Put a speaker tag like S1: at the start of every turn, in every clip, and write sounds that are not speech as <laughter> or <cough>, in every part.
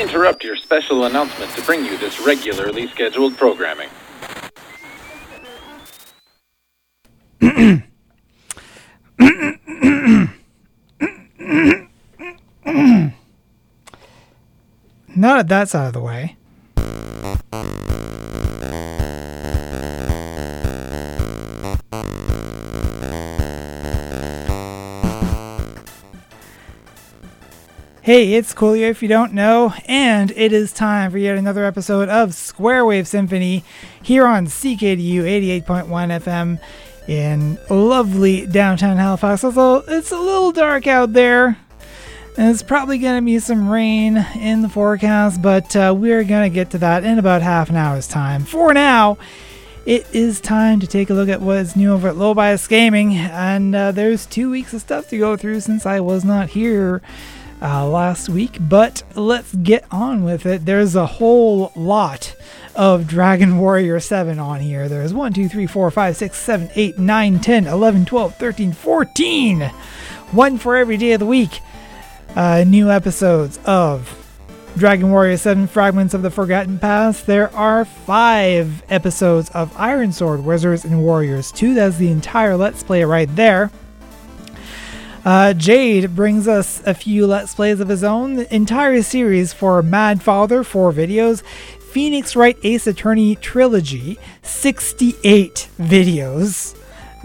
S1: Interrupt your special announcement to bring you this regularly scheduled programming. <coughs>
S2: Now that that's out of the way. Hey, it's Coolio if you don't know, and it is time for yet another episode of Square Wave Symphony here on CKDU 88.1 FM in lovely downtown Halifax. Although it's a little dark out there, and it's probably going to be some rain in the forecast, but uh, we're going to get to that in about half an hour's time. For now, it is time to take a look at what is new over at Low Bias Gaming, and uh, there's two weeks of stuff to go through since I was not here uh, last week, but let's get on with it. There's a whole lot of Dragon Warrior 7 on here. There's 1, 2, 3, 4, 5, 6, 7, 8, 9, 10, 11, 12, 13, 14. One for every day of the week. Uh, new episodes of Dragon Warrior 7 Fragments of the Forgotten Past. There are five episodes of Iron Sword Wizards and Warriors 2. That's the entire Let's Play right there. Uh, Jade brings us a few Let's Plays of his own. The entire series for Mad Father, four videos. Phoenix Wright Ace Attorney Trilogy, 68 videos.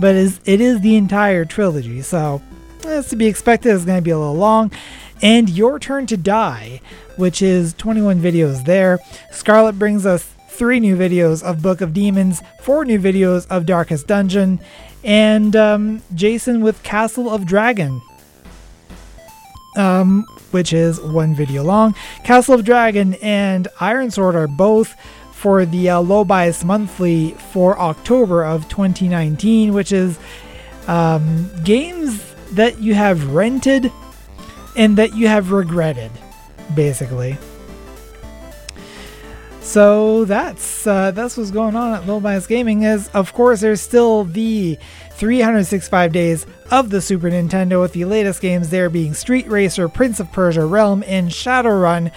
S2: But it is the entire trilogy, so that's to be expected. It's going to be a little long. And Your Turn to Die, which is 21 videos there. Scarlet brings us three new videos of Book of Demons, four new videos of Darkest Dungeon, and um, Jason with Castle of Dragon, um, which is one video long. Castle of Dragon and Iron Sword are both for the uh, Low Bias Monthly for October of 2019, which is um, games that you have rented and that you have regretted, basically. So that's uh, that's what's going on at Low Bias Gaming. Is of course there's still the 365 days of the Super Nintendo with the latest games there being Street Racer, Prince of Persia, Realm, and Shadowrun.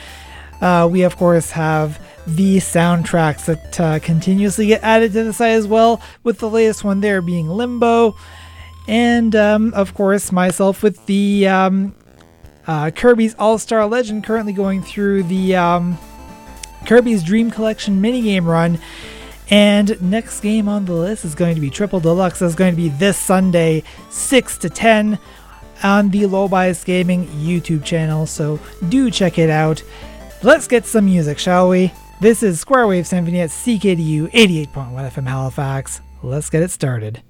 S2: Uh, we of course have the soundtracks that uh, continuously get added to the site as well, with the latest one there being Limbo, and um, of course myself with the um, uh, Kirby's All Star Legend currently going through the um, Kirby's Dream Collection minigame run. And next game on the list is going to be Triple Deluxe. That's going to be this Sunday, 6 to 10 on the Low Bias Gaming YouTube channel. So do check it out. Let's get some music, shall we? This is Square Wave Symphony at CKDU 88.1 FM Halifax. Let's get it started.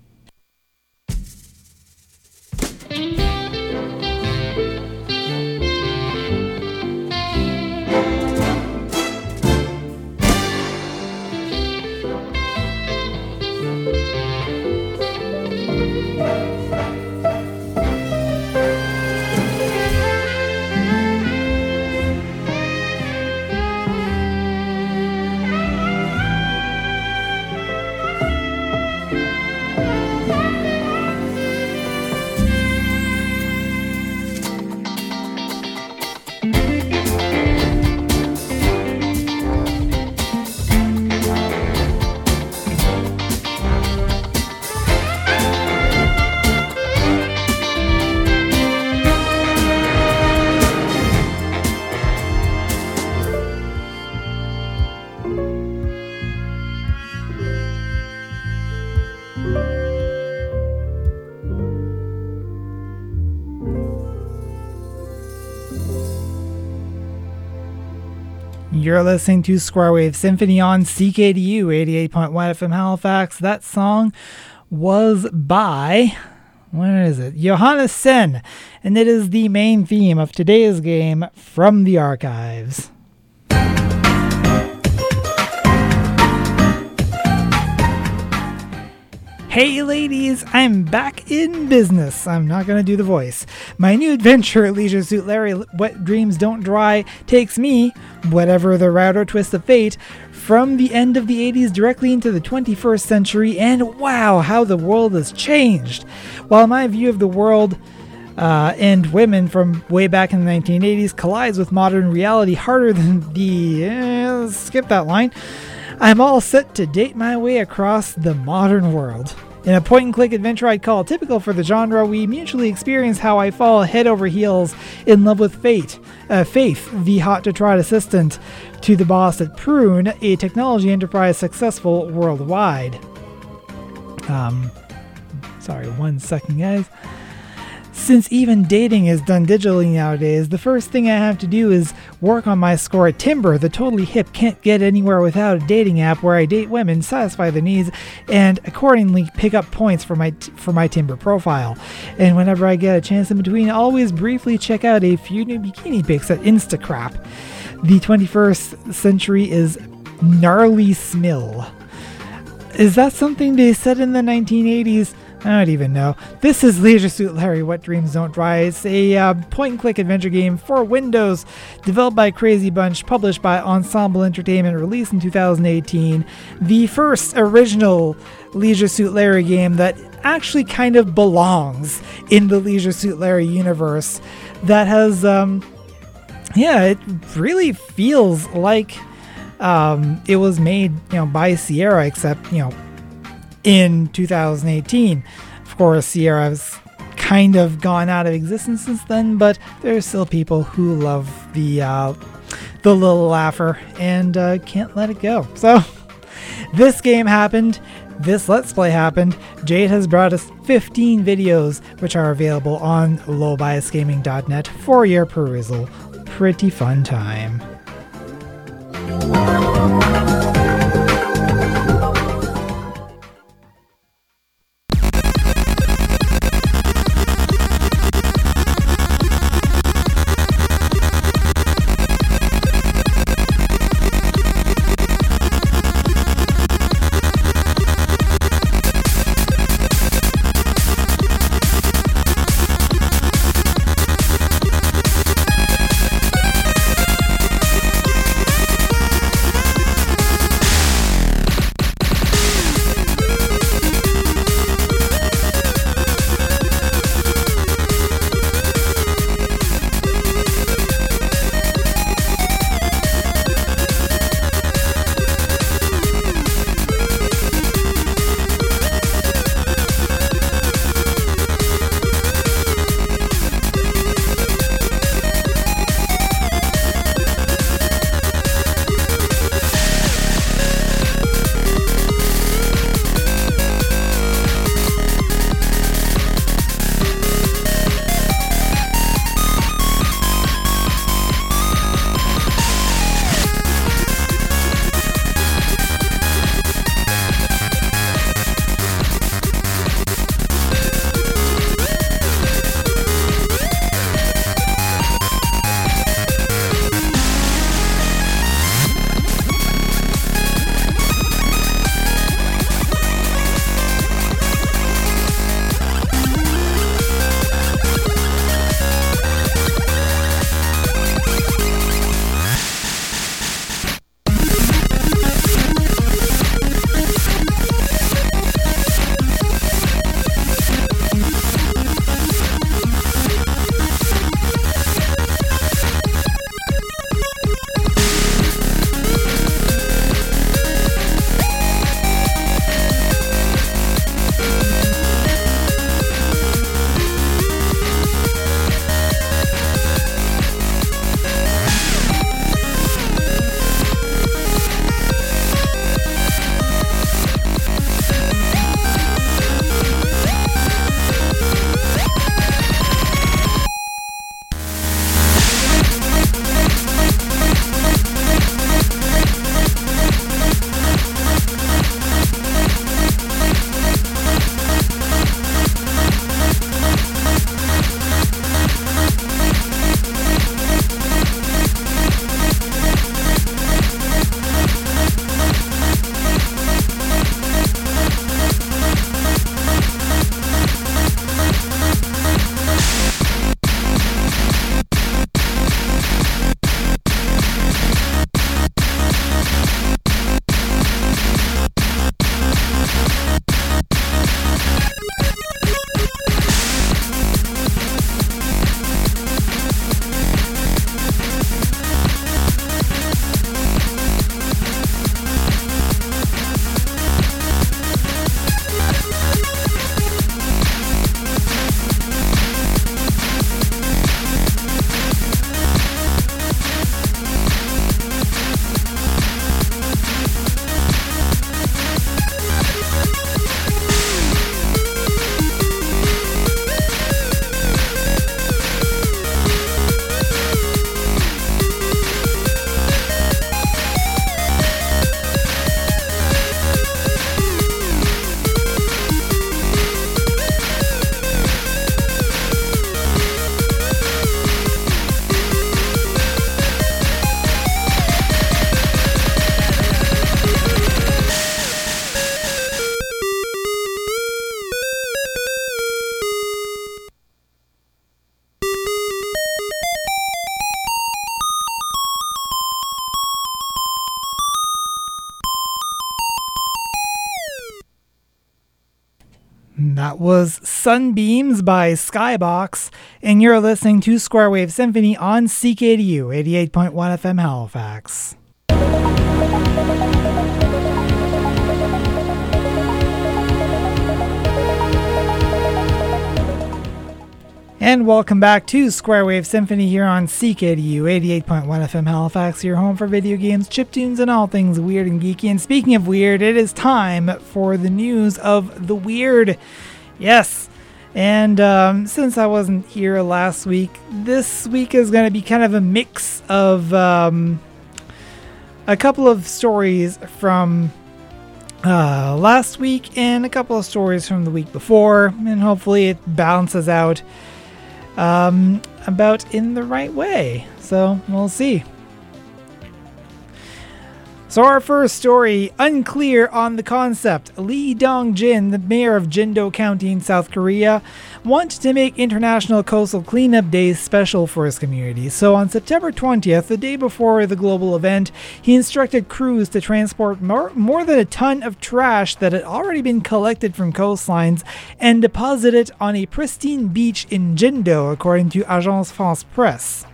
S2: You're listening to Square Wave Symphony on CKDU 88.1 FM Halifax. That song was by, where is it? Johannes Sen, and it is the main theme of today's game from the archives. Hey ladies, I'm back in business. I'm not gonna do the voice. My new adventure, <laughs> Leisure Suit Larry Wet Dreams Don't Dry, takes me, whatever the route or twist of fate, from the end of the 80s directly into the 21st century, and wow, how the world has changed. While my view of the world uh, and women from way back in the 1980s collides with modern reality harder than the. Uh, skip that line. I'm all set to date my way across the modern world. In a point and click adventure I'd call typical for the genre, we mutually experience how I fall head over heels in love with Fate, uh, Faith, the hot to trot assistant to the boss at Prune, a technology enterprise successful worldwide. Um, sorry, one second, guys. Since even dating is done digitally nowadays, the first thing I have to do is work on my score at Timber, the totally hip can't get anywhere without a dating app where I date women, satisfy their needs, and accordingly pick up points for my for my Timber profile. And whenever I get a chance in between, always briefly check out a few new bikini pics at Instacrap. The 21st century is gnarly smill. Is that something they said in the 1980s? I don't even know. This is Leisure Suit Larry Wet Dreams Don't Dry, a uh, point and click adventure game for Windows, developed by Crazy Bunch, published by Assemble Entertainment, released in 2018. The first original Leisure Suit Larry game that actually kind of belongs in the Leisure Suit Larry universe. That has, um, yeah, it really feels like um, it was made, you know, by Sierra, except, you know, in 2018. Of course, Sierra's kind of gone out of existence since then, but there are still people who love the uh, the little laugher and uh, can't let it go. So this game happened. This Let's Play happened. Jade has brought us 15 videos, which are available on lowbiasgaming.net for your perusal. Pretty fun time. Was Sunbeams by Skybox, and you're listening to Square Wave Symphony on CKDU 88.1 FM Halifax. And welcome back to Square Wave Symphony here on CKDU 88.1 FM Halifax, your home for video games, chiptunes, and all things weird and geeky. And speaking of weird, it is time for the news of the weird. Yes. And um, since I wasn't here last week, this week is going to be kind of a mix of um, a couple of stories from uh, last week and a couple of stories from the week before, and hopefully it balances out um, about in the right way. So we'll see. So our first story, unclear on the concept. Lee Dong-jin, the mayor of Jindo County in South Korea, wanted to make International Coastal Cleanup Day special for his community. So on September 20th, the day before the global event, he instructed crews to transport more, more than a ton of trash that had already been collected from coastlines and deposit it on a pristine beach in Jindo, according to Agence France Presse.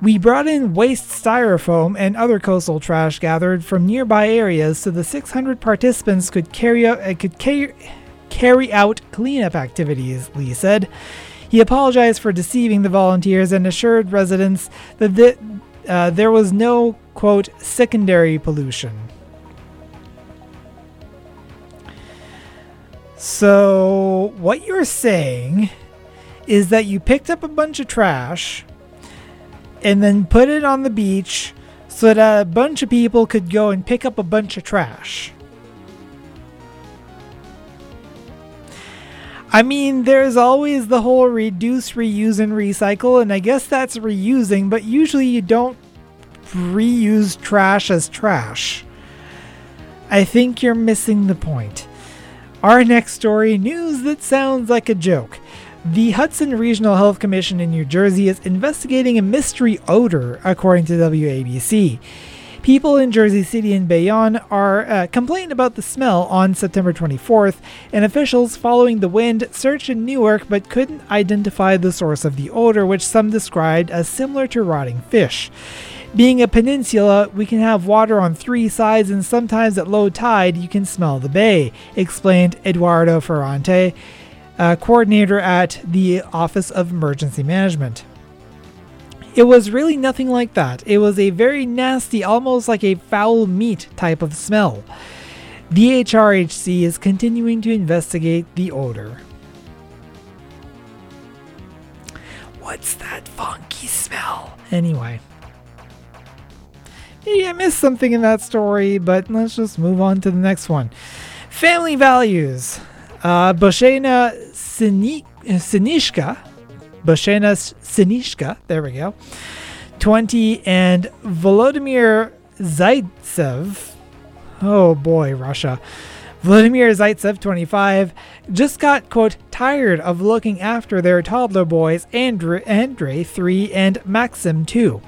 S2: We brought in waste styrofoam and other coastal trash gathered from nearby areas so the 600 participants could carry out, uh, could carry, carry out cleanup activities, Lee said. He apologized for deceiving the volunteers and assured residents that uh, there was no, quote, secondary pollution. So, what you're saying is that you picked up a bunch of trash and then put it on the beach so that a bunch of people could go and pick up a bunch of trash. I mean, there's always the whole reduce, reuse, and recycle, and I guess that's reusing, but usually you don't reuse trash as trash. I think you're missing the point. Our next story news that sounds like a joke. The Hudson Regional Health Commission in New Jersey is investigating a mystery odor, according to WABC. People in Jersey City and Bayonne are uh, complaining about the smell on September 24th, and officials following the wind searched in Newark but couldn't identify the source of the odor, which some described as similar to rotting fish. Being a peninsula, we can have water on three sides, and sometimes at low tide, you can smell the bay, explained Eduardo Ferrante, uh, coordinator at the Office of Emergency Management. It was really nothing like that. It was a very nasty, almost like a foul meat type of smell. The HRHC is continuing to investigate the odor. What's that funky smell? Anyway. Maybe I missed something in that story, but let's just move on to the next one. Family values. Uh, Boshena Sinishka, Boshena Sinishka, there we go, 20, and Volodymyr Zaitsev, oh boy, Russia. Vladimir Zaitsev, 25, just got, quote, tired of looking after their toddler boys, Andrew, Andre, 3, and Maxim, 2.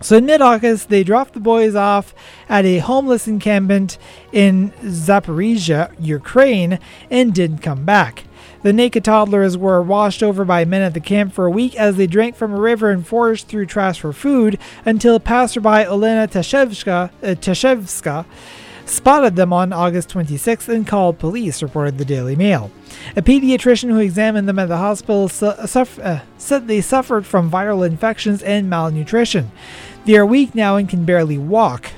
S2: So in mid August, they dropped the boys off at a homeless encampment in Zaporizhia, Ukraine, and didn't come back. The naked toddlers were washed over by men at the camp for a week as they drank from a river and foraged through trash for food until passerby Olena Tashevska, uh, spotted them on August 26th and called police, reported the Daily Mail. A pediatrician who examined them at the hospital su- uh, said they suffered from viral infections and malnutrition. They are weak now and can barely walk,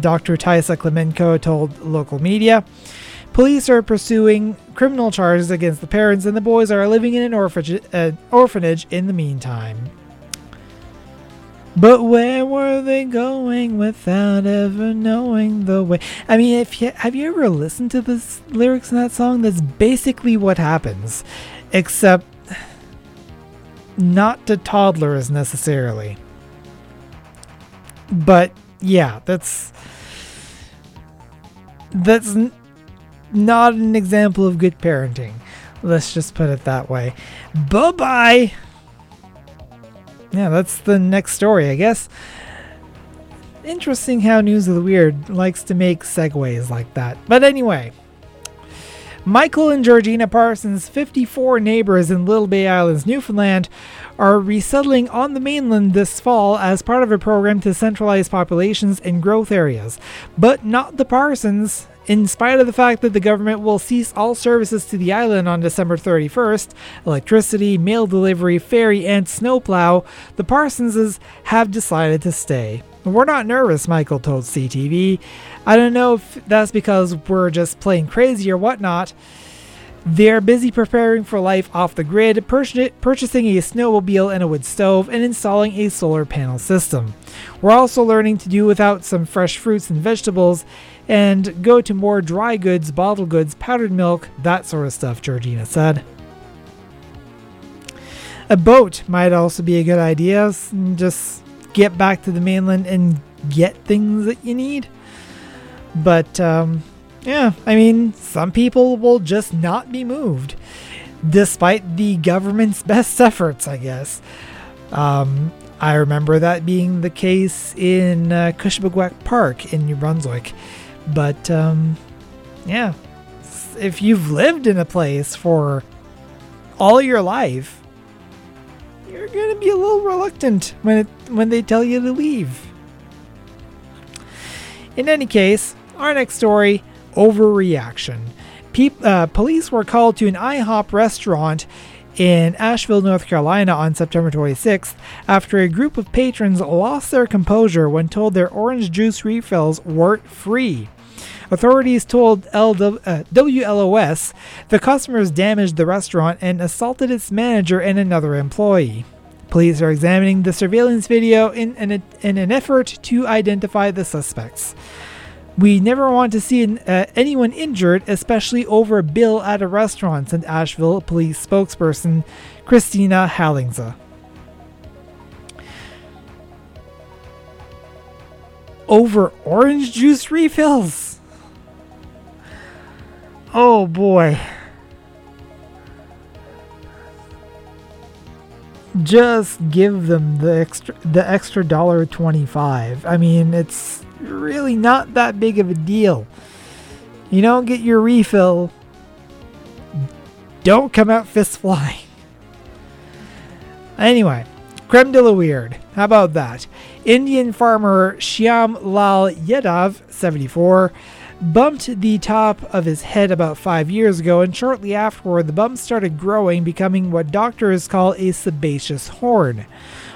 S2: Dr. Taisa Klemenko told local media. Police are pursuing criminal charges against the parents, and the boys are living in an orphanage, uh, orphanage in the meantime. But where were they going without ever knowing the way? I mean, if you, have you ever listened to the lyrics in that song? That's basically what happens, except not to toddlers necessarily. But yeah, that's that's n- not an example of good parenting. Let's just put it that way. Bye bye. Yeah, that's the next story, I guess. Interesting how News of the Weird likes to make segues like that. But anyway, Michael and Georgina Parsons, 54 neighbors in Little Bay Islands, Newfoundland, are resettling on the mainland this fall as part of a program to centralize populations in growth areas. But not the Parsons. In spite of the fact that the government will cease all services to the island on December 31st electricity, mail delivery, ferry, and snowplow the Parsonses have decided to stay. We're not nervous, Michael told CTV. I don't know if that's because we're just playing crazy or whatnot. They're busy preparing for life off the grid, purchasing a snowmobile and a wood stove, and installing a solar panel system. We're also learning to do without some fresh fruits and vegetables and go to more dry goods, bottled goods, powdered milk, that sort of stuff, Georgina said. A boat might also be a good idea. Just get back to the mainland and get things that you need. But, um, yeah, I mean, some people will just not be moved, despite the government's <laughs> best efforts, I guess. Um, I remember that being the case in uh, Park in New Brunswick. But um, yeah, if you've lived in a place for all your life, you're gonna be a little reluctant when it when they tell you to leave. In any case, our next story: overreaction. Pe- uh, police were called to an IHOP restaurant in Asheville, North Carolina on September 26th after a group of patrons lost their composure when told their orange juice refills weren't free. Authorities told LW, uh, WLOS the customers damaged the restaurant and assaulted its manager and another employee. Police are examining the surveillance video in an, in an effort to identify the suspects. We never want to see an, uh, anyone injured, especially over a bill at a restaurant, said Asheville police spokesperson Christina Hallingse. Over orange juice refills. Oh boy. Just give them the extra the extra dollar 25. I mean, it's really not that big of a deal. You don't get your refill. Don't come out fist flying. <laughs> Anyway, creme de la weird. How about that? Indian farmer Shyam Lal Yadav, 74, bumped the top of his head about five years ago, and shortly afterward, the bump started growing, becoming what doctors call a sebaceous horn.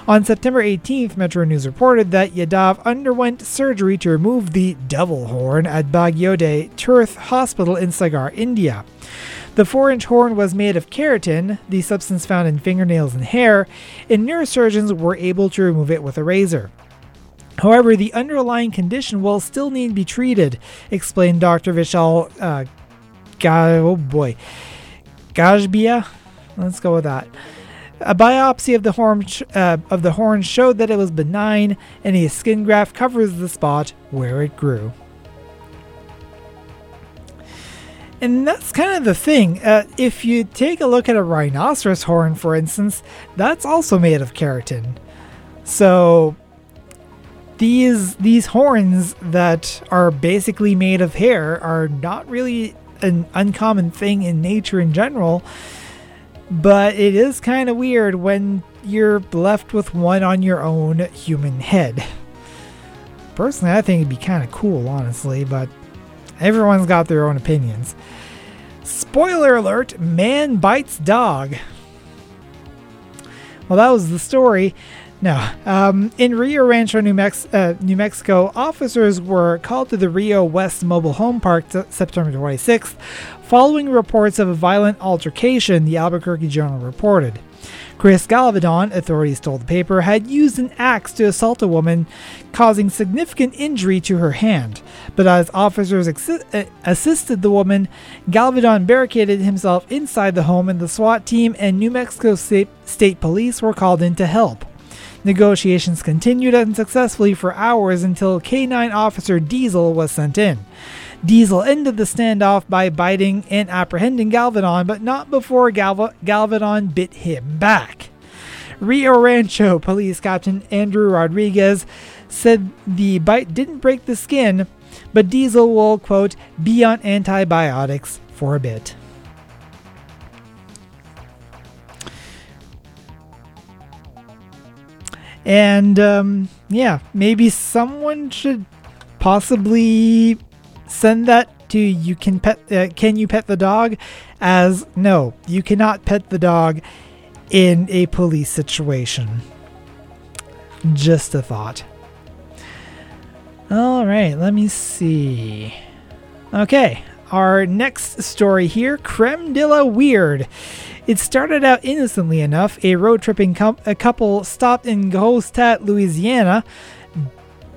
S2: On September 18th, Metro News reported that Yadav underwent surgery to remove the devil horn at Bhagyoday Tirth Hospital in Sagar, India. The 4 inch horn was made of keratin, the substance found in fingernails and hair, and neurosurgeons were able to remove it with a razor. However, the underlying condition will still need to be treated, explained Dr. Vishal uh, Ga- oh boy, Gajbia. Let's go with that. A biopsy of the horn uh, of the horn showed that it was benign, and a skin graft covers the spot where it grew. And that's kind of the thing. Uh, if you take a look at a rhinoceros horn, for instance, that's also made of keratin. So these these horns that are basically made of hair are not really an uncommon thing in nature in general but it is kind of weird when you're left with one on your own human head. Personally, I think it'd be kind of cool, honestly, but everyone's got their own opinions. Spoiler alert man bites dog. Well, that was the story. No. Um, in Rio Rancho, New, Mex- uh, New, Mexico, officers were called to the Rio West Mobile Home Park t- September 26th following reports of a violent altercation, the Albuquerque Journal reported. Chris Galvedon, authorities told the paper, had used an axe to assault a woman, causing significant injury to her hand. But as officers uh, assisted the woman, Galvedon barricaded himself inside the home, and the SWAT team and New Mexico State, State Police were called in to help. Negotiations continued unsuccessfully for hours until K9 officer Diesel was sent in. Diesel ended the standoff by biting and apprehending Galvedon, but not before Galva- Galvedon bit him back. Rio Rancho Police Captain Andrew Rodriguez said the bite didn't break the skin, but Diesel will, quote, be on antibiotics for a bit. And um, yeah, maybe someone should possibly send that to you can pet uh, can you pet the dog as no you cannot pet the dog in a police situation. Just a thought. All right let me see. Okay our next story here creme de la weird. It started out innocently enough. A road tripping com- a couple stopped in Grosse Tete, louisiana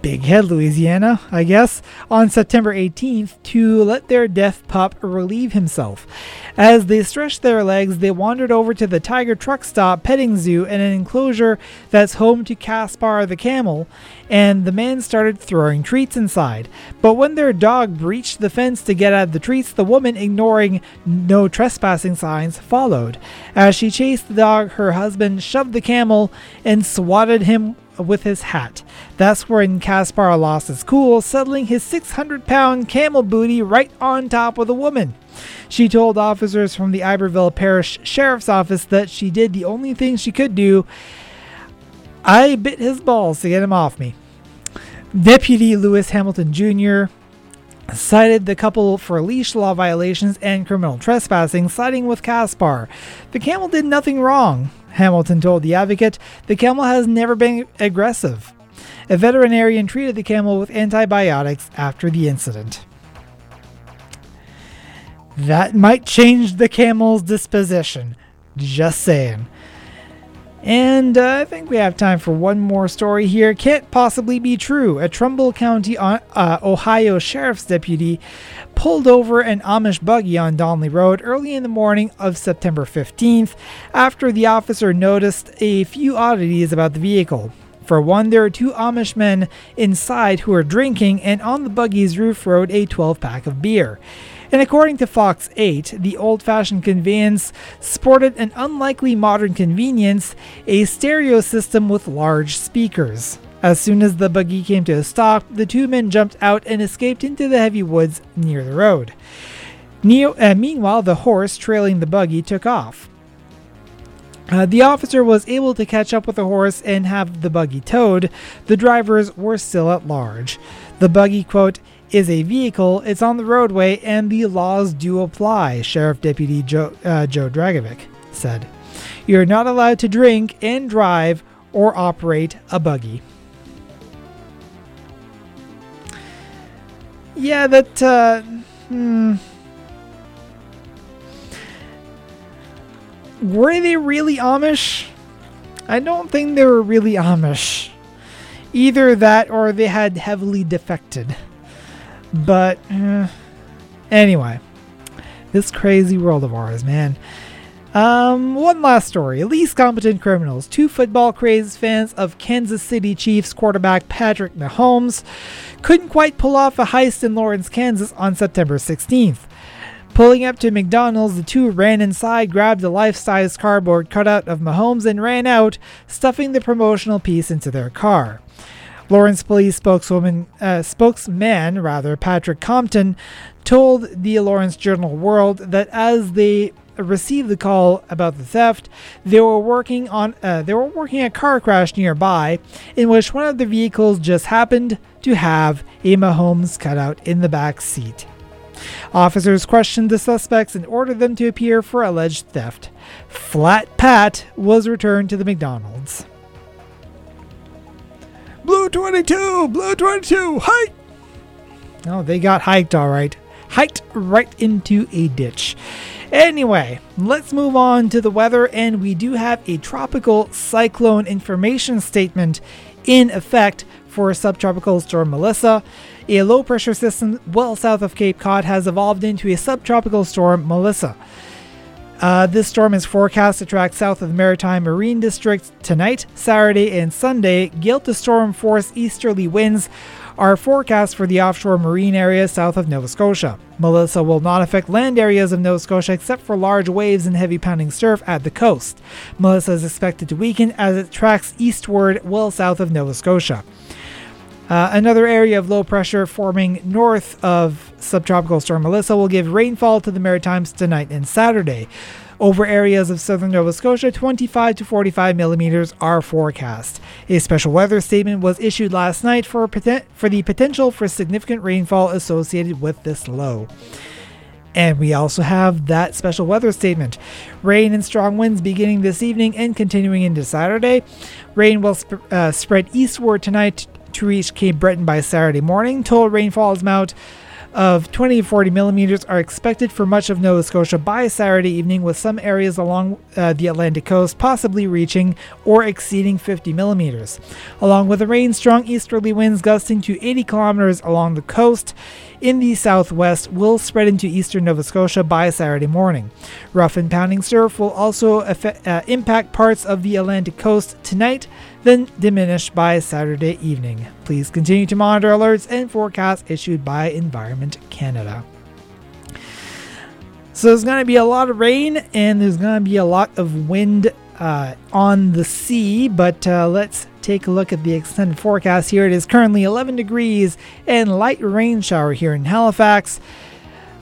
S2: Big Head, Louisiana, I guess, on September 18th to let their deaf pup relieve himself. As they stretched their legs, they wandered over to the Tiger Truck Stop petting zoo and an enclosure that's home to Caspar the camel, and the man started throwing treats inside. But when their dog breached the fence to get at the treats, the woman, ignoring no trespassing signs, followed. As she chased the dog, her husband shoved the camel and swatted him with his hat. That's when Caspar lost his cool, settling his 600 pound camel booty right on top of the woman. She told officers from the Iberville Parish Sheriff's Office that she did the only thing she could do. I bit his balls to get him off me. Deputy Lewis Hamilton Jr. cited the couple for leash law violations and criminal trespassing, siding with Caspar. The camel did nothing wrong. Hamilton told the advocate, the camel has never been aggressive. A veterinarian treated the camel with antibiotics after the incident. That might change the camel's disposition. Just saying. And uh, I think we have time for one more story here. Can't possibly be true. A Trumbull County, uh, Ohio sheriff's deputy pulled over an Amish buggy on Donley Road early in the morning of September 15th after the officer noticed a few oddities about the vehicle. For one, there were two Amish men inside who were drinking, and on the buggy's roof rode a 12 pack of beer. And according to Fox 8, the old fashioned conveyance sported an unlikely modern convenience a stereo system with large speakers. As soon as the buggy came to a stop, the two men jumped out and escaped into the heavy woods near the road. Neo, uh, meanwhile, the horse trailing the buggy took off. Uh, the officer was able to catch up with the horse and have the buggy towed. The drivers were still at large. The buggy, quote, is a vehicle, it's on the roadway, and the laws do apply, Sheriff Deputy Joe, uh, Joe Dragovic said. You're not allowed to drink and drive or operate a buggy. Yeah, that, uh, hmm. Were they really Amish? I don't think they were really Amish. Either that or they had heavily defected. But uh, anyway, this crazy world of ours, man. Um, one last story. Least competent criminals. Two football crazed fans of Kansas City Chiefs quarterback Patrick Mahomes couldn't quite pull off a heist in Lawrence, Kansas on September 16th. Pulling up to McDonald's, the two ran inside, grabbed a life size cardboard cutout of Mahomes, and ran out, stuffing the promotional piece into their car. Lawrence Police spokeswoman, uh, spokesman, rather Patrick Compton, told the Lawrence Journal World that as they received the call about the theft, they were working on uh, they were working a car crash nearby, in which one of the vehicles just happened to have a Mahomes cutout in the back seat. Officers questioned the suspects and ordered them to appear for alleged theft. Flat Pat was returned to the McDonald's. Blue 22! Blue 22! Hike! Oh, they got hiked all right. Hiked right into a ditch. Anyway, let's move on to the weather, and we do have a tropical cyclone information statement in effect for subtropical storm Melissa. A low pressure system well south of Cape Cod has evolved into a subtropical storm Melissa. Uh, this storm is forecast to track south of the Maritime Marine District tonight, Saturday, and Sunday. Gale to storm force easterly winds are forecast for the offshore marine areas south of Nova Scotia. Melissa will not affect land areas of Nova Scotia except for large waves and heavy pounding surf at the coast. Melissa is expected to weaken as it tracks eastward well south of Nova Scotia. Uh, another area of low pressure forming north of subtropical storm Melissa will give rainfall to the Maritimes tonight and Saturday. Over areas of southern Nova Scotia, 25 to 45 millimeters are forecast. A special weather statement was issued last night for, poten- for the potential for significant rainfall associated with this low. And we also have that special weather statement. Rain and strong winds beginning this evening and continuing into Saturday. Rain will sp- uh, spread eastward tonight to reach Cape Breton by Saturday morning. Total rainfall amount of 20 to 40 millimeters are expected for much of Nova Scotia by Saturday evening, with some areas along uh, the Atlantic coast possibly reaching or exceeding 50 millimeters. Along with the rain, strong easterly winds gusting to 80 kilometers along the coast in the southwest will spread into eastern Nova Scotia by Saturday morning. Rough and pounding surf will also affect, uh, impact parts of the Atlantic coast tonight, then diminish by Saturday evening. Please continue to monitor alerts and forecasts issued by Environment Canada. So there's going to be a lot of rain and there's going to be a lot of wind uh, on the sea, but uh, let's take a look at the extended forecast here. It is currently 11 degrees and light rain shower here in Halifax.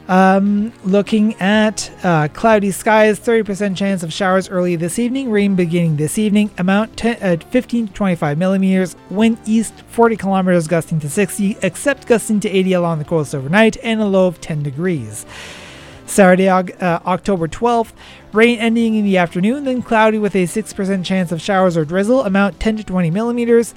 S2: Um, looking at uh, cloudy skies, 30% chance of showers early this evening, rain beginning this evening, amount 10, uh, 15 to 25 millimeters, wind east 40 kilometers gusting to 60, except gusting to 80 along the coast overnight, and a low of 10 degrees. Saturday, uh, October 12th, rain ending in the afternoon, then cloudy with a 6% chance of showers or drizzle, amount 10 to 20 millimeters.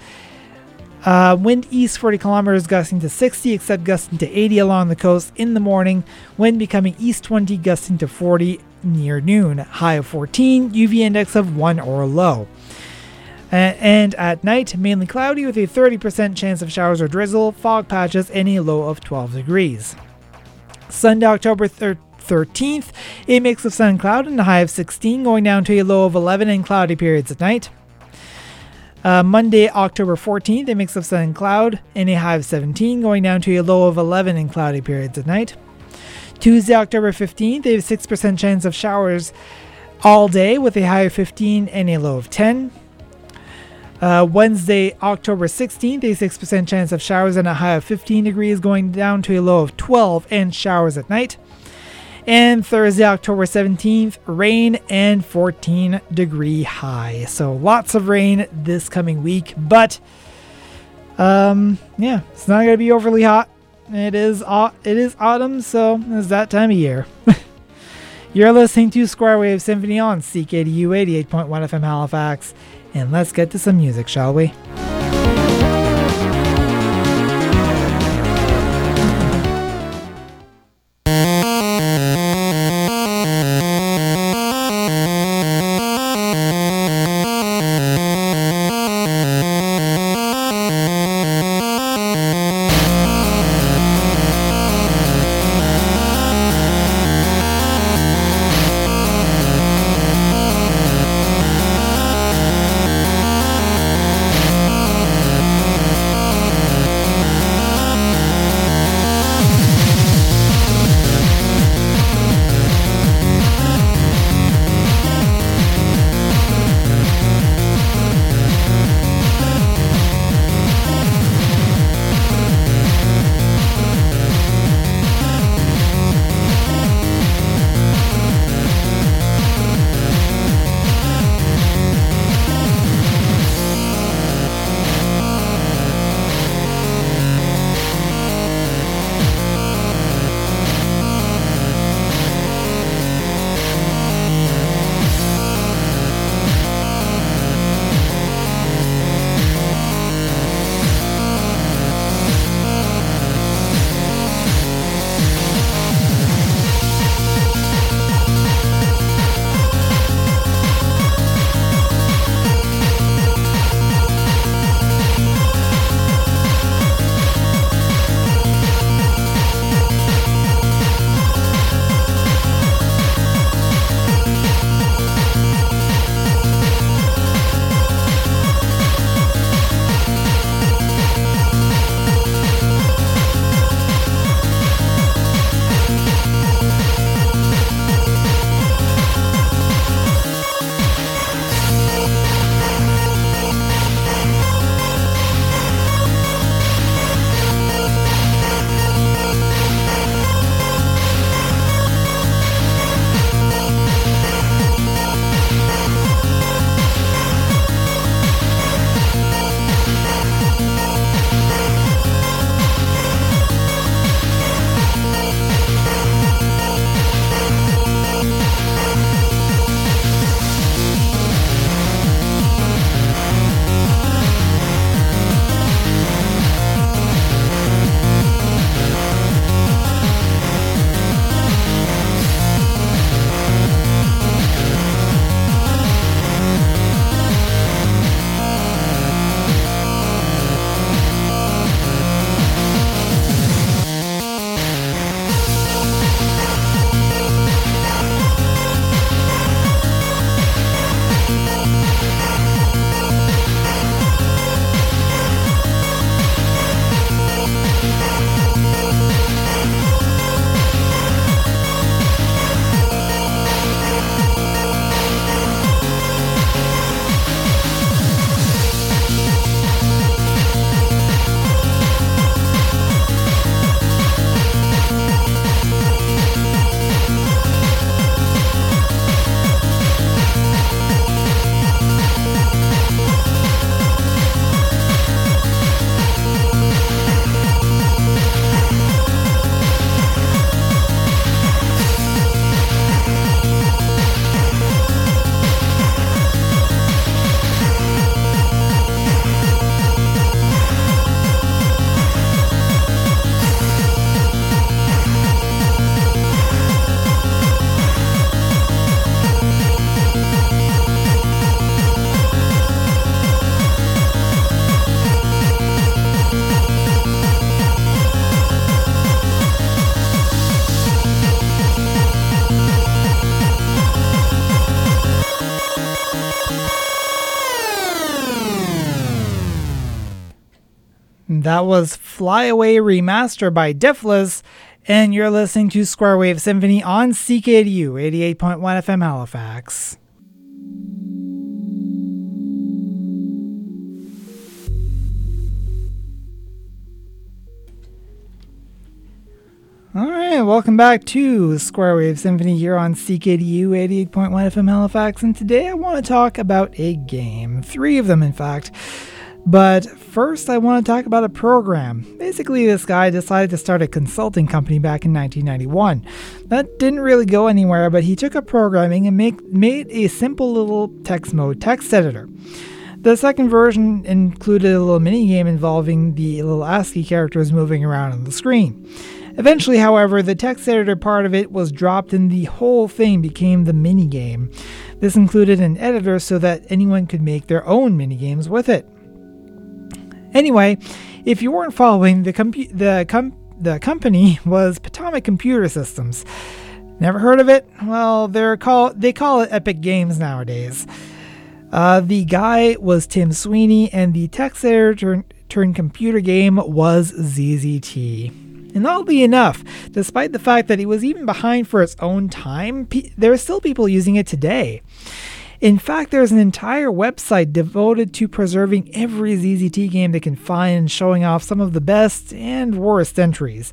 S2: Uh, wind east 40 kilometers, gusting to 60, except gusting to 80 along the coast in the morning. Wind becoming east 20, gusting to 40 near noon. High of 14, UV index of 1 or low. Uh, and at night, mainly cloudy with a 30% chance of showers or drizzle, fog patches, and a low of 12 degrees. Sunday, October 3rd. 13th, a mix of sun cloud and a high of 16, going down to a low of 11 and cloudy periods at night. Uh, Monday, October 14th, a mix of sun and cloud and a high of 17, going down to a low of 11 in cloudy periods at night. Tuesday, October 15th, a 6% chance of showers all day with a high of 15 and a low of 10. Uh, Wednesday, October 16th, a 6% chance of showers and a high of 15 degrees, going down to a low of 12 and showers at night. And Thursday, October 17th, rain and 14 degree high. So lots of rain this coming week, but um, yeah, it's not gonna be overly hot. It is it is autumn, so it's that time of year. <laughs> You're listening to Square Wave Symphony on CKDU 88.1 FM Halifax, and let's get to some music, shall we? That was Fly Away Remaster by Difless, and you're listening to Square Wave Symphony on CKDU 88.1 FM Halifax. All right, welcome back to Square Wave Symphony here on CKDU 88.1 FM Halifax, and today I want to talk about a game, three of them in fact. But first, I want to talk about a program. Basically, this guy decided to start a consulting company back in 1991. That didn't really go anywhere, but he took up programming and make, made a simple little text mode text editor. The second version included a little mini game involving the little ASCII characters moving around on the screen. Eventually, however, the text editor part of it was dropped and the whole thing became the mini game. This included an editor so that anyone could make their own mini games with it. Anyway, if you weren't following, the, the, com- the company <laughs> was Potomac Computer Systems. Never heard of it? Well, they're call- they call it Epic Games nowadays. Uh, the guy was Tim Sweeney, and the text editor turned computer game was ZZT. And oddly enough, despite the fact that it was even behind for its own time, pe- there are still people using it today. In fact, there's an entire website devoted to preserving every ZZT game they can find and showing off some of the best and worst entries.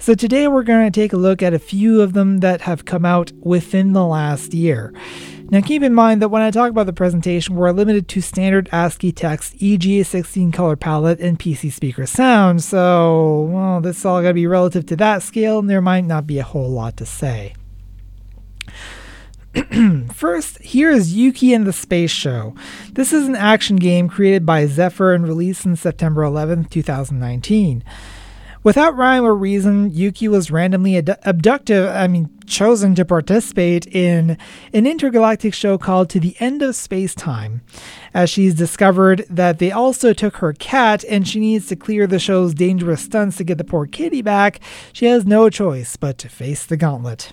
S2: So today we're going to take a look at a few of them that have come out within the last year. Now keep in mind that when I talk about the presentation, we're limited to standard ASCII text, e.g. 16 color palette and PC speaker sound, so, well, this is all going to be relative to that scale, and there might not be a whole lot to say. <clears throat> First, here is Yuki and the Space Show. This is an action game created by Zephyr and released on September 11, 2019. Without rhyme or reason, Yuki was randomly ad- abducted, I mean, chosen to participate in an intergalactic show called To the End of Space Time. As she's discovered that they also took her cat and she needs to clear the show's dangerous stunts to get the poor kitty back, she has no choice but to face the gauntlet.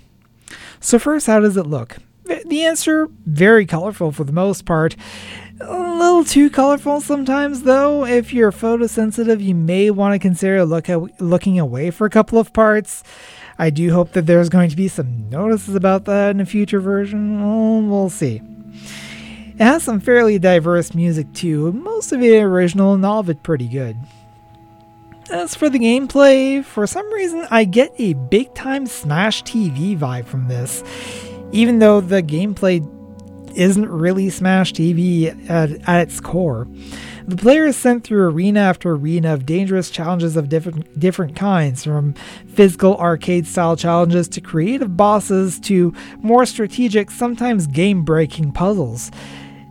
S2: So, first, how does it look? The answer very colorful for the most part. A little too colorful sometimes, though. If you're photosensitive, you may want to consider look at, looking away for a couple of parts. I do hope that there's going to be some notices about that in a future version. Well, see. It has some fairly diverse music too, most of it original and all of it pretty good. As for the gameplay, for some reason I get a big time Smash TV vibe from this even though the gameplay isn't really Smash TV at, at, its core. The player is sent through arena after arena of dangerous challenges of different different kinds, from physical arcade style challenges to creative bosses to more strategic, sometimes game breaking puzzles.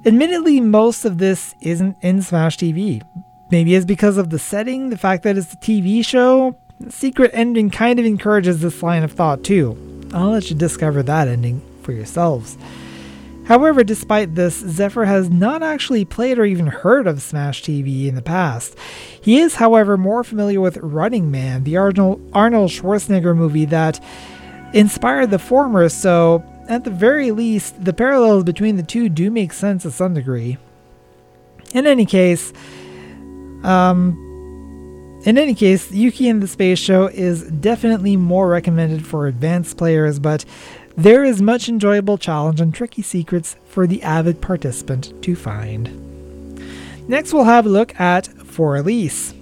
S2: Admittedly, most of this isn't in Smash TV. Maybe it's because of the setting, the fact that it's a TV show. Secret ending kind of encourages this line of thought too. I'll let you discover that ending for yourselves. However, despite this, Zephyr has not actually played or even heard of Smash TV in the past. He is, however, more familiar with Running Man, the Arnold, Schwarzenegger movie that inspired the former, so at the very least, the parallels between the two do make sense to some degree. In any case, um, in any case, Yuki and the Space Show is definitely more recommended for advanced players, but there is much enjoyable challenge and tricky secrets for the avid participant to find. Next, we'll have a look at For Elise.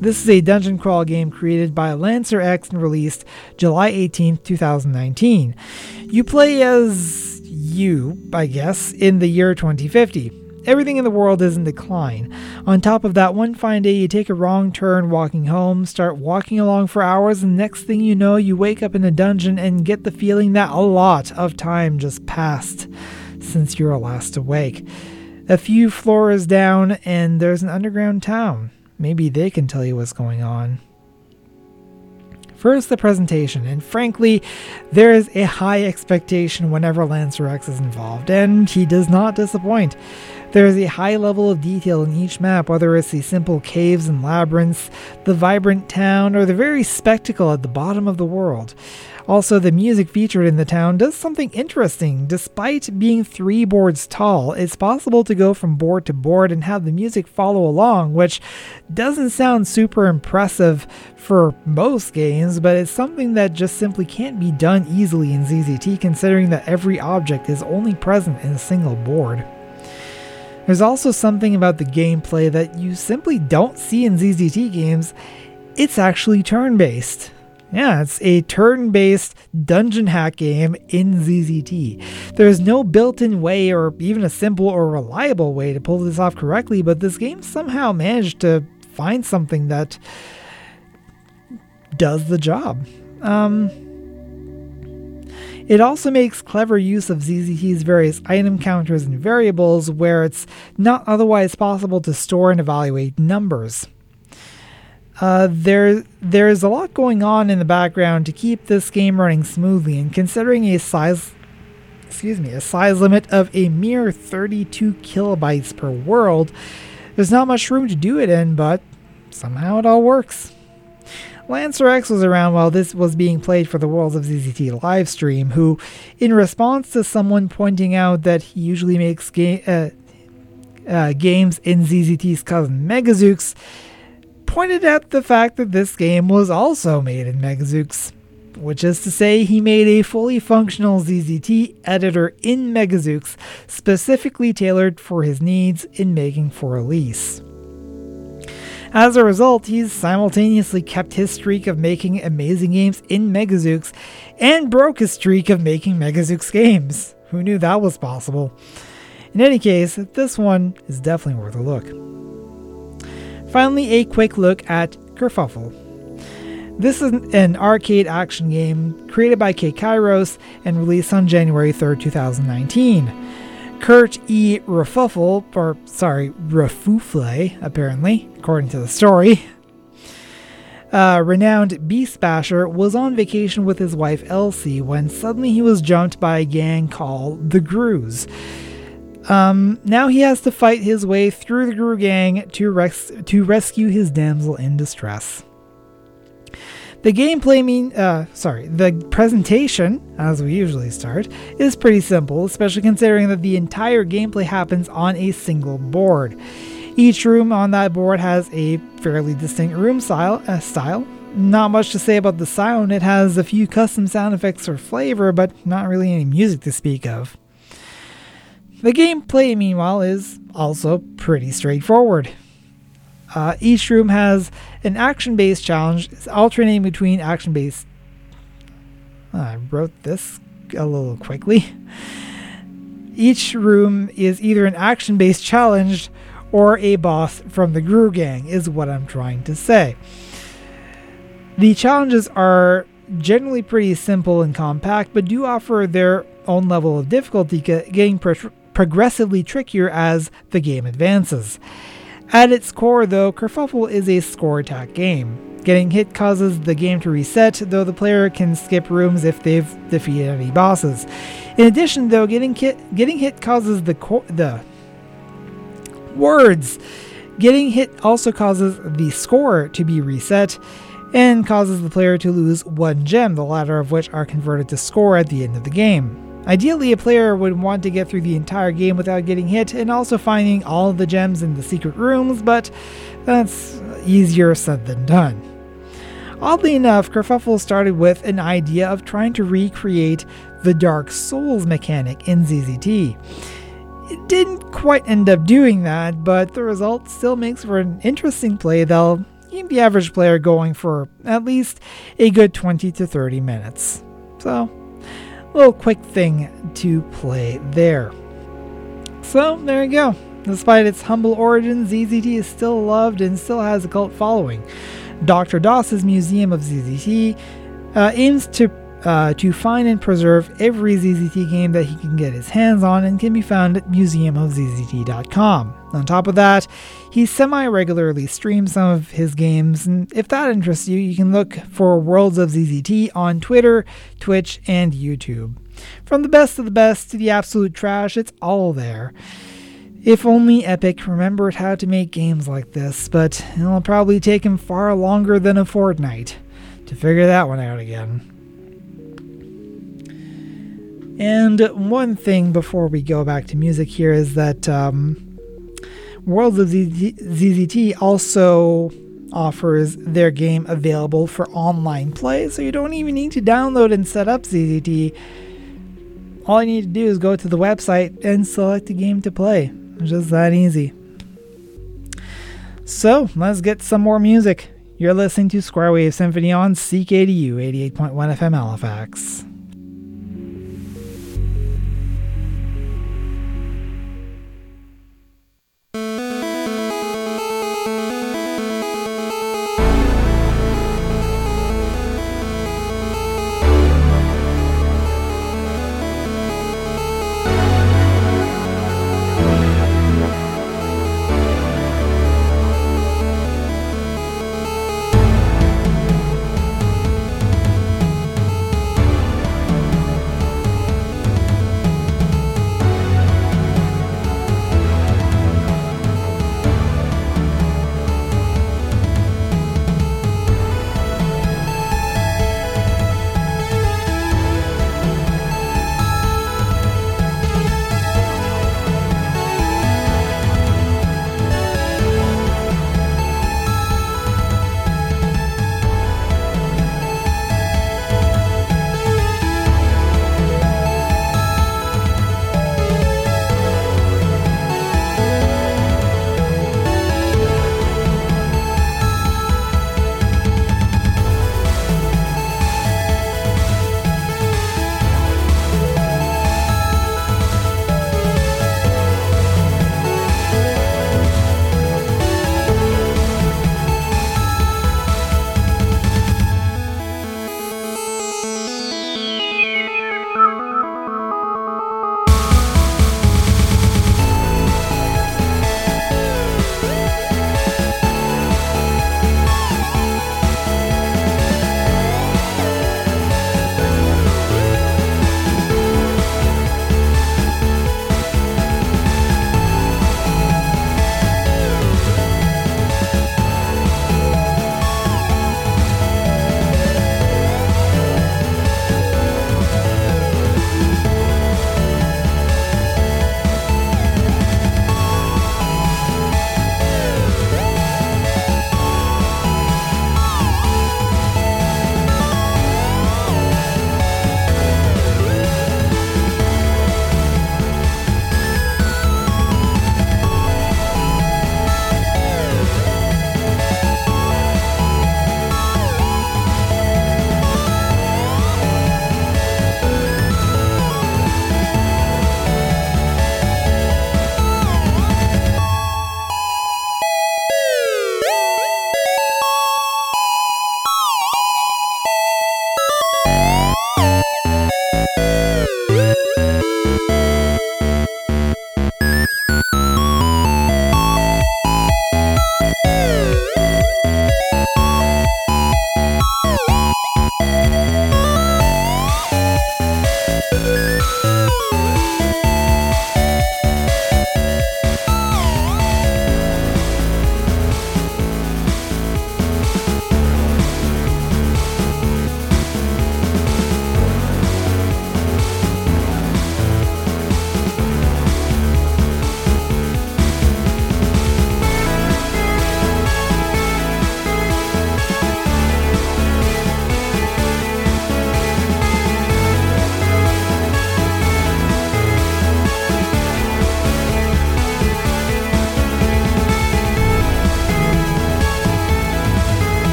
S2: This is a dungeon crawl game created by Lancer X and released July 18, 2019. You play as you, I guess, in the year 2050. Everything in the world is in decline. On top of that, one fine day you take a wrong turn walking home, start walking along for hours, and next thing you know, you wake up in a dungeon and get the feeling that a lot of time just passed since you were last awake. A few floors down, and there's an underground town. Maybe they can tell you what's going on. First, the presentation, and frankly, there is a high expectation whenever Lancer X is involved, and he does not disappoint. There is a high level of detail in each map, whether it's the simple caves and labyrinths, the vibrant town, or the very spectacle at the bottom of the world. Also, the music featured in the town does something interesting. Despite being three boards tall, it's possible to go from board to board and have the music follow along, which doesn't sound super impressive for most games, but it's something that just simply can't be done easily in ZZT considering that every object is only present in a single board. There's also something about the gameplay that you simply don't see in ZZT games. It's actually turn based. Yeah, it's a turn based dungeon hack game in ZZT. There's no built in way or even a simple or reliable way to pull this off correctly, but this game somehow managed to find something that does the job. Um, it also makes clever use of ZZT's various item counters and variables where it's not otherwise possible to store and evaluate numbers. Uh, there, there's a lot going on in the background to keep this game running smoothly, and considering a size, excuse me, a size limit of a mere 32 kilobytes per world, there's not much room to do it in, but somehow it all works. Lancer X was around while this was being played for the Worlds of ZZT livestream, who, in response to someone pointing out that he usually makes ga- uh, uh, games in ZZT's cousin MegaZeux, pointed out the fact that this game was also made in MegaZeux, which is to say, he made a fully functional ZZT editor in MegaZeux specifically tailored for his needs in making for release. As a result, he's simultaneously kept his streak of making amazing games in MegaZeux and broke his streak of making MegaZeux games. Who knew that was possible? In any case, this one is definitely worth a look. Finally, a quick look at Kerfuffle. This is an arcade action game created by K Kairos and released on January 3rd, 2019. Kurt E. Refuffle, or sorry, Refufle, apparently, according to the story, uh, renowned Beast Basher was on vacation with his wife Elsie when suddenly he was jumped by a gang called the Grooves. Um, now he has to fight his way through the Gru gang to, res- to rescue his damsel in distress. The gameplay mean uh, sorry, the presentation, as we usually start, is pretty simple, especially considering that the entire gameplay happens on a single board. Each room on that board has a fairly distinct room style, uh, style. Not much to say about the sound. It has a few custom sound effects for flavor, but not really any music to speak of. The gameplay, meanwhile, is also pretty straightforward. Uh, each room has an action based challenge, it's alternating between action based. I wrote this a little quickly. Each room is either an action based challenge or a boss from the Gru Gang, is what I'm trying to say. The challenges are generally pretty simple and compact, but do offer their own level of difficulty, getting pro- progressively trickier as the game advances. At its core, though, Kerfuffle is a score attack game. Getting hit causes the game to reset, though the player can skip rooms if they've defeated any bosses. In addition, though, getting hit, getting hit causes the co- the words. Getting hit also causes the score to be reset and causes the player to lose one gem, the latter of which are converted to score at the end of the game. Ideally, a player would want to get through the entire game without getting hit and also finding all the gems in the secret rooms, but that's easier said than done. Oddly enough, Kerfuffle started with an idea of trying to recreate the Dark Souls mechanic in ZZT. It didn't quite end up doing that, but the result still makes for an interesting play that'll keep the average player going for at least a good 20 to 30 minutes. So, little quick thing to play there. So, there you go. Despite its humble origins, ZZT is still loved and still has a cult following. Dr. Dos's Museum of ZZT uh, aims to uh, to find and preserve every ZZT game that he can get his hands on and can be found at museumofzzt.com. On top of that, he semi regularly streams some of his games, and if that interests you, you can look for Worlds of ZZT on Twitter, Twitch, and YouTube. From the best of the best to the absolute trash, it's all there. If only Epic remembered how to make games like this, but it'll probably take him far longer than a fortnight to figure that one out again. And one thing before we go back to music here is that um, Worlds of ZZT also offers their game available for online play, so you don't even need to download and set up ZZT. All you need to do is go to the website and select a game to play. It's just that easy. So let's get some more music. You're listening to Square Wave Symphony on CKDU 88.1 FM Halifax.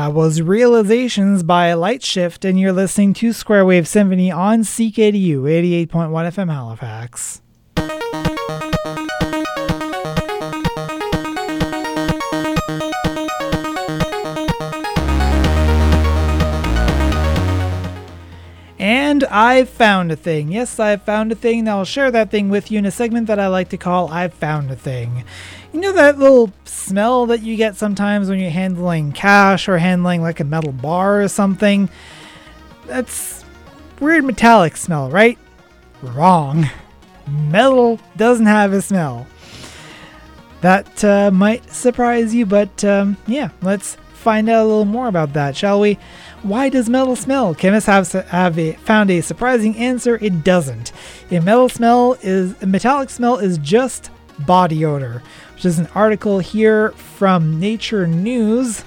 S2: That was Realizations by Light Shift, and you're listening to Square Wave Symphony on CKDU 88.1 FM Halifax. And I've found a thing. Yes, I've found a thing, and I'll share that thing with you in a segment that I like to call I've Found a Thing. You know that little smell that you get sometimes when you're handling cash or handling like a metal bar or something? That's weird metallic smell, right? Wrong. Metal doesn't have a smell. That uh, might surprise you, but um, yeah, let's find out a little more about that, shall we? Why does metal smell? Chemists have, have a, found a surprising answer. It doesn't. A metal smell is a metallic smell is just body odor, which is an article here from Nature News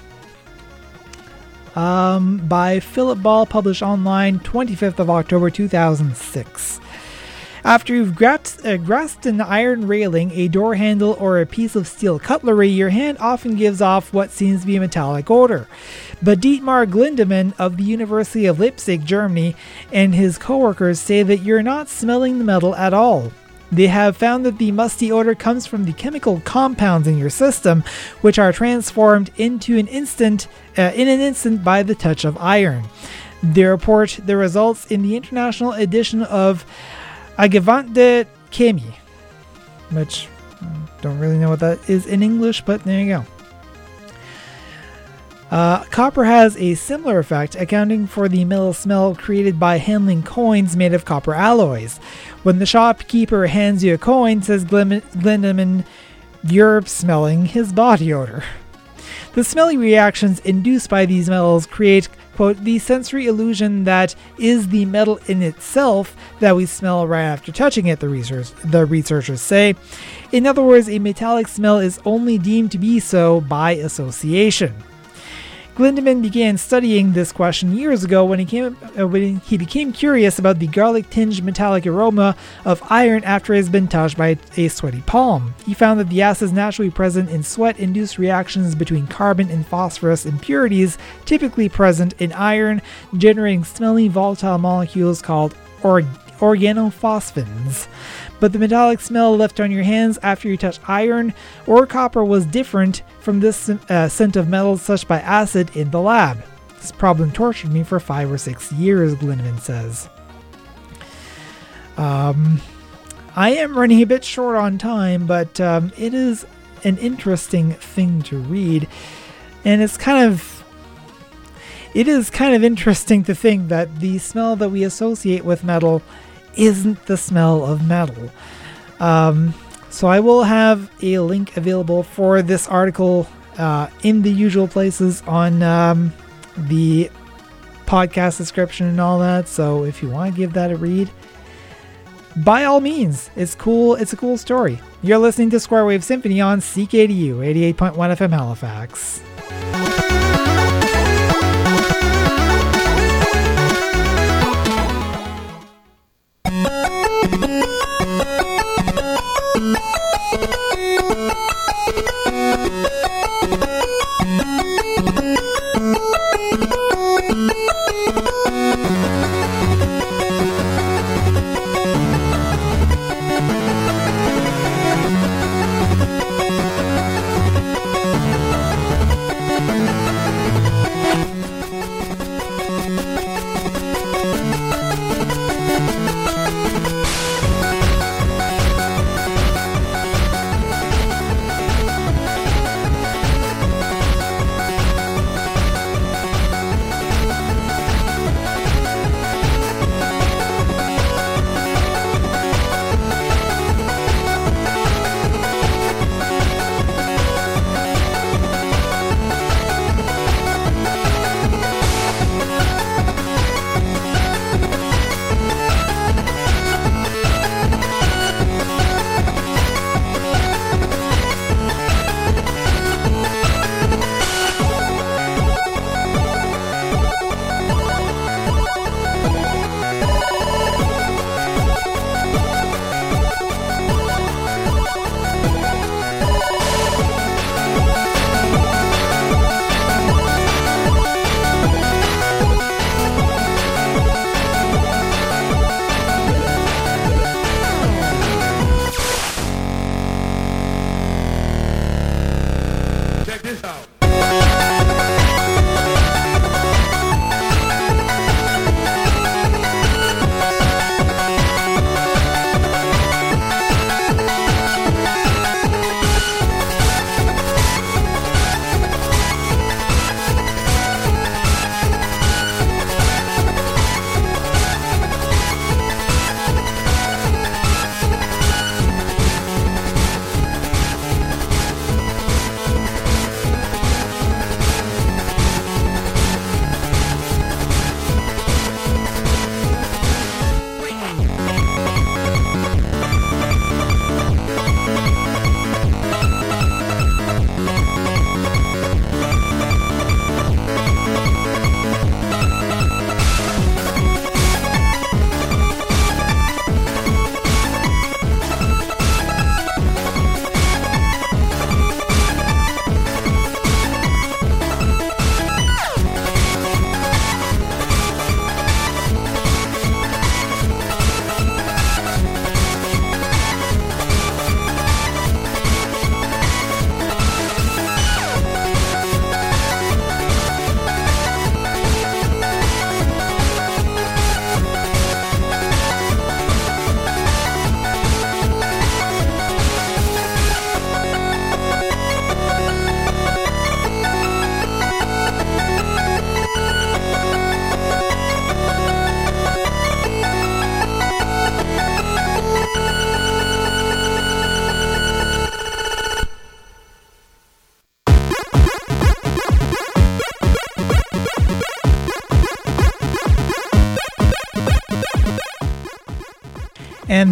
S2: um, by Philip Ball, published online 25th of October 2006. After you've grasped, uh, grasped an iron railing, a door handle, or a piece of steel cutlery, your hand often gives off what seems to be a metallic odor. But Dietmar Glindemann of the University of Leipzig, Germany, and his coworkers say that you're not smelling the metal at all. They have found that the musty odor comes from the chemical compounds in your system, which are transformed into an instant uh, in an instant by the touch of iron. They report the results in the international edition of Angewandte Chemie, which I don't really know what that is in English, but there you go. Uh, copper has a similar effect, accounting for the metal smell created by handling coins made of copper alloys. When the shopkeeper hands you a coin, says Glindemann, you're smelling his body odor. The smelly reactions induced by these metals create, quote, the sensory illusion that is the metal in itself that we smell right after touching it, the, research, the researchers say. In other words, a metallic smell is only deemed to be so by association. Glindemann began studying this question years ago when he, came, uh, when he became curious about the garlic tinged metallic aroma of iron after it has been touched by a sweaty palm. He found that the acids naturally present in sweat induced reactions between carbon and phosphorus impurities typically present in iron, generating smelly volatile molecules called org- organophosphines but the metallic smell left on your hands after you touched iron or copper was different from this uh, scent of metals touched by acid in the lab. This problem tortured me for five or six years, Glindemann says. Um, I am running a bit short on time, but um, it is an interesting thing to read, and it's kind of it is kind of interesting to think that the smell that we associate with metal isn't the smell of metal. Um, so I will have a link available for this article uh, in the usual places on um, the podcast description and all that. So if you want to give that a read, by all means, it's cool. It's a cool story. You're listening to Square Wave Symphony on CKDU 88.1 FM Halifax.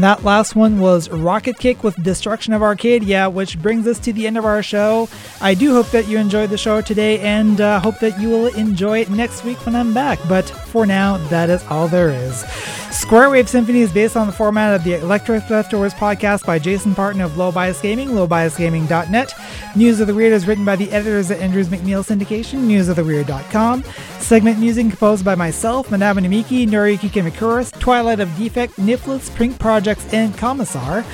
S2: And that last one was Rocket Kick with Destruction of Arcadia, which brings us to the end of our show. I do hope that you enjoyed the show today and uh, hope that you will enjoy it next week when I'm back. But for now, that is all there is. Square Wave Symphony is based on the format of the Electric Leftovers podcast by Jason Parton of Low Bias Gaming, lowbiasgaming.net. News of the Weird is written by the editors at Andrews McMeel Syndication, newsoftheweird.com. Segment music composed by myself, Manabu Namiki, Noriyuki Kimikuris, Twilight of Defect, Niflits, Prink Projects, and Commissar.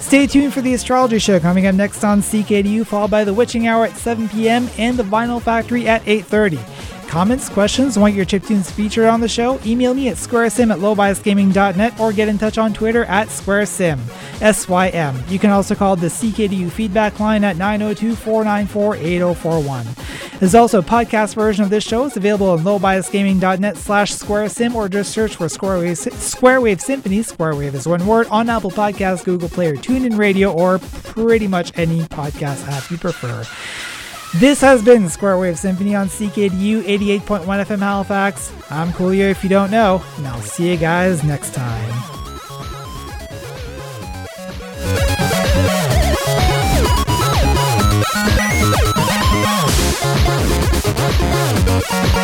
S2: Stay tuned for the Astrology Show coming up next on CKDU, followed by the Witching Hour at 7 p.m. and the Vinyl Factory at 8.30. Comments, questions, want your chiptunes featured on the show? Email me at squaresym at lowbiasgaming.net or get in touch on Twitter at squaresym, S-Y-M. You can also call the CKDU feedback line at 902-494-8041. There's also a podcast version of this show. It's available on lowbiasgaming.net slash squaresym or just search for Square Wave, Square Wave Symphony, Square Wave is one word, on Apple Podcasts, Google Play, or TuneIn Radio, or pretty much any podcast app you prefer. This has been Square Wave Symphony on CKDU 88.1 FM Halifax. I'm Coolio if you don't know, and I'll see you guys next time.
S3: Oh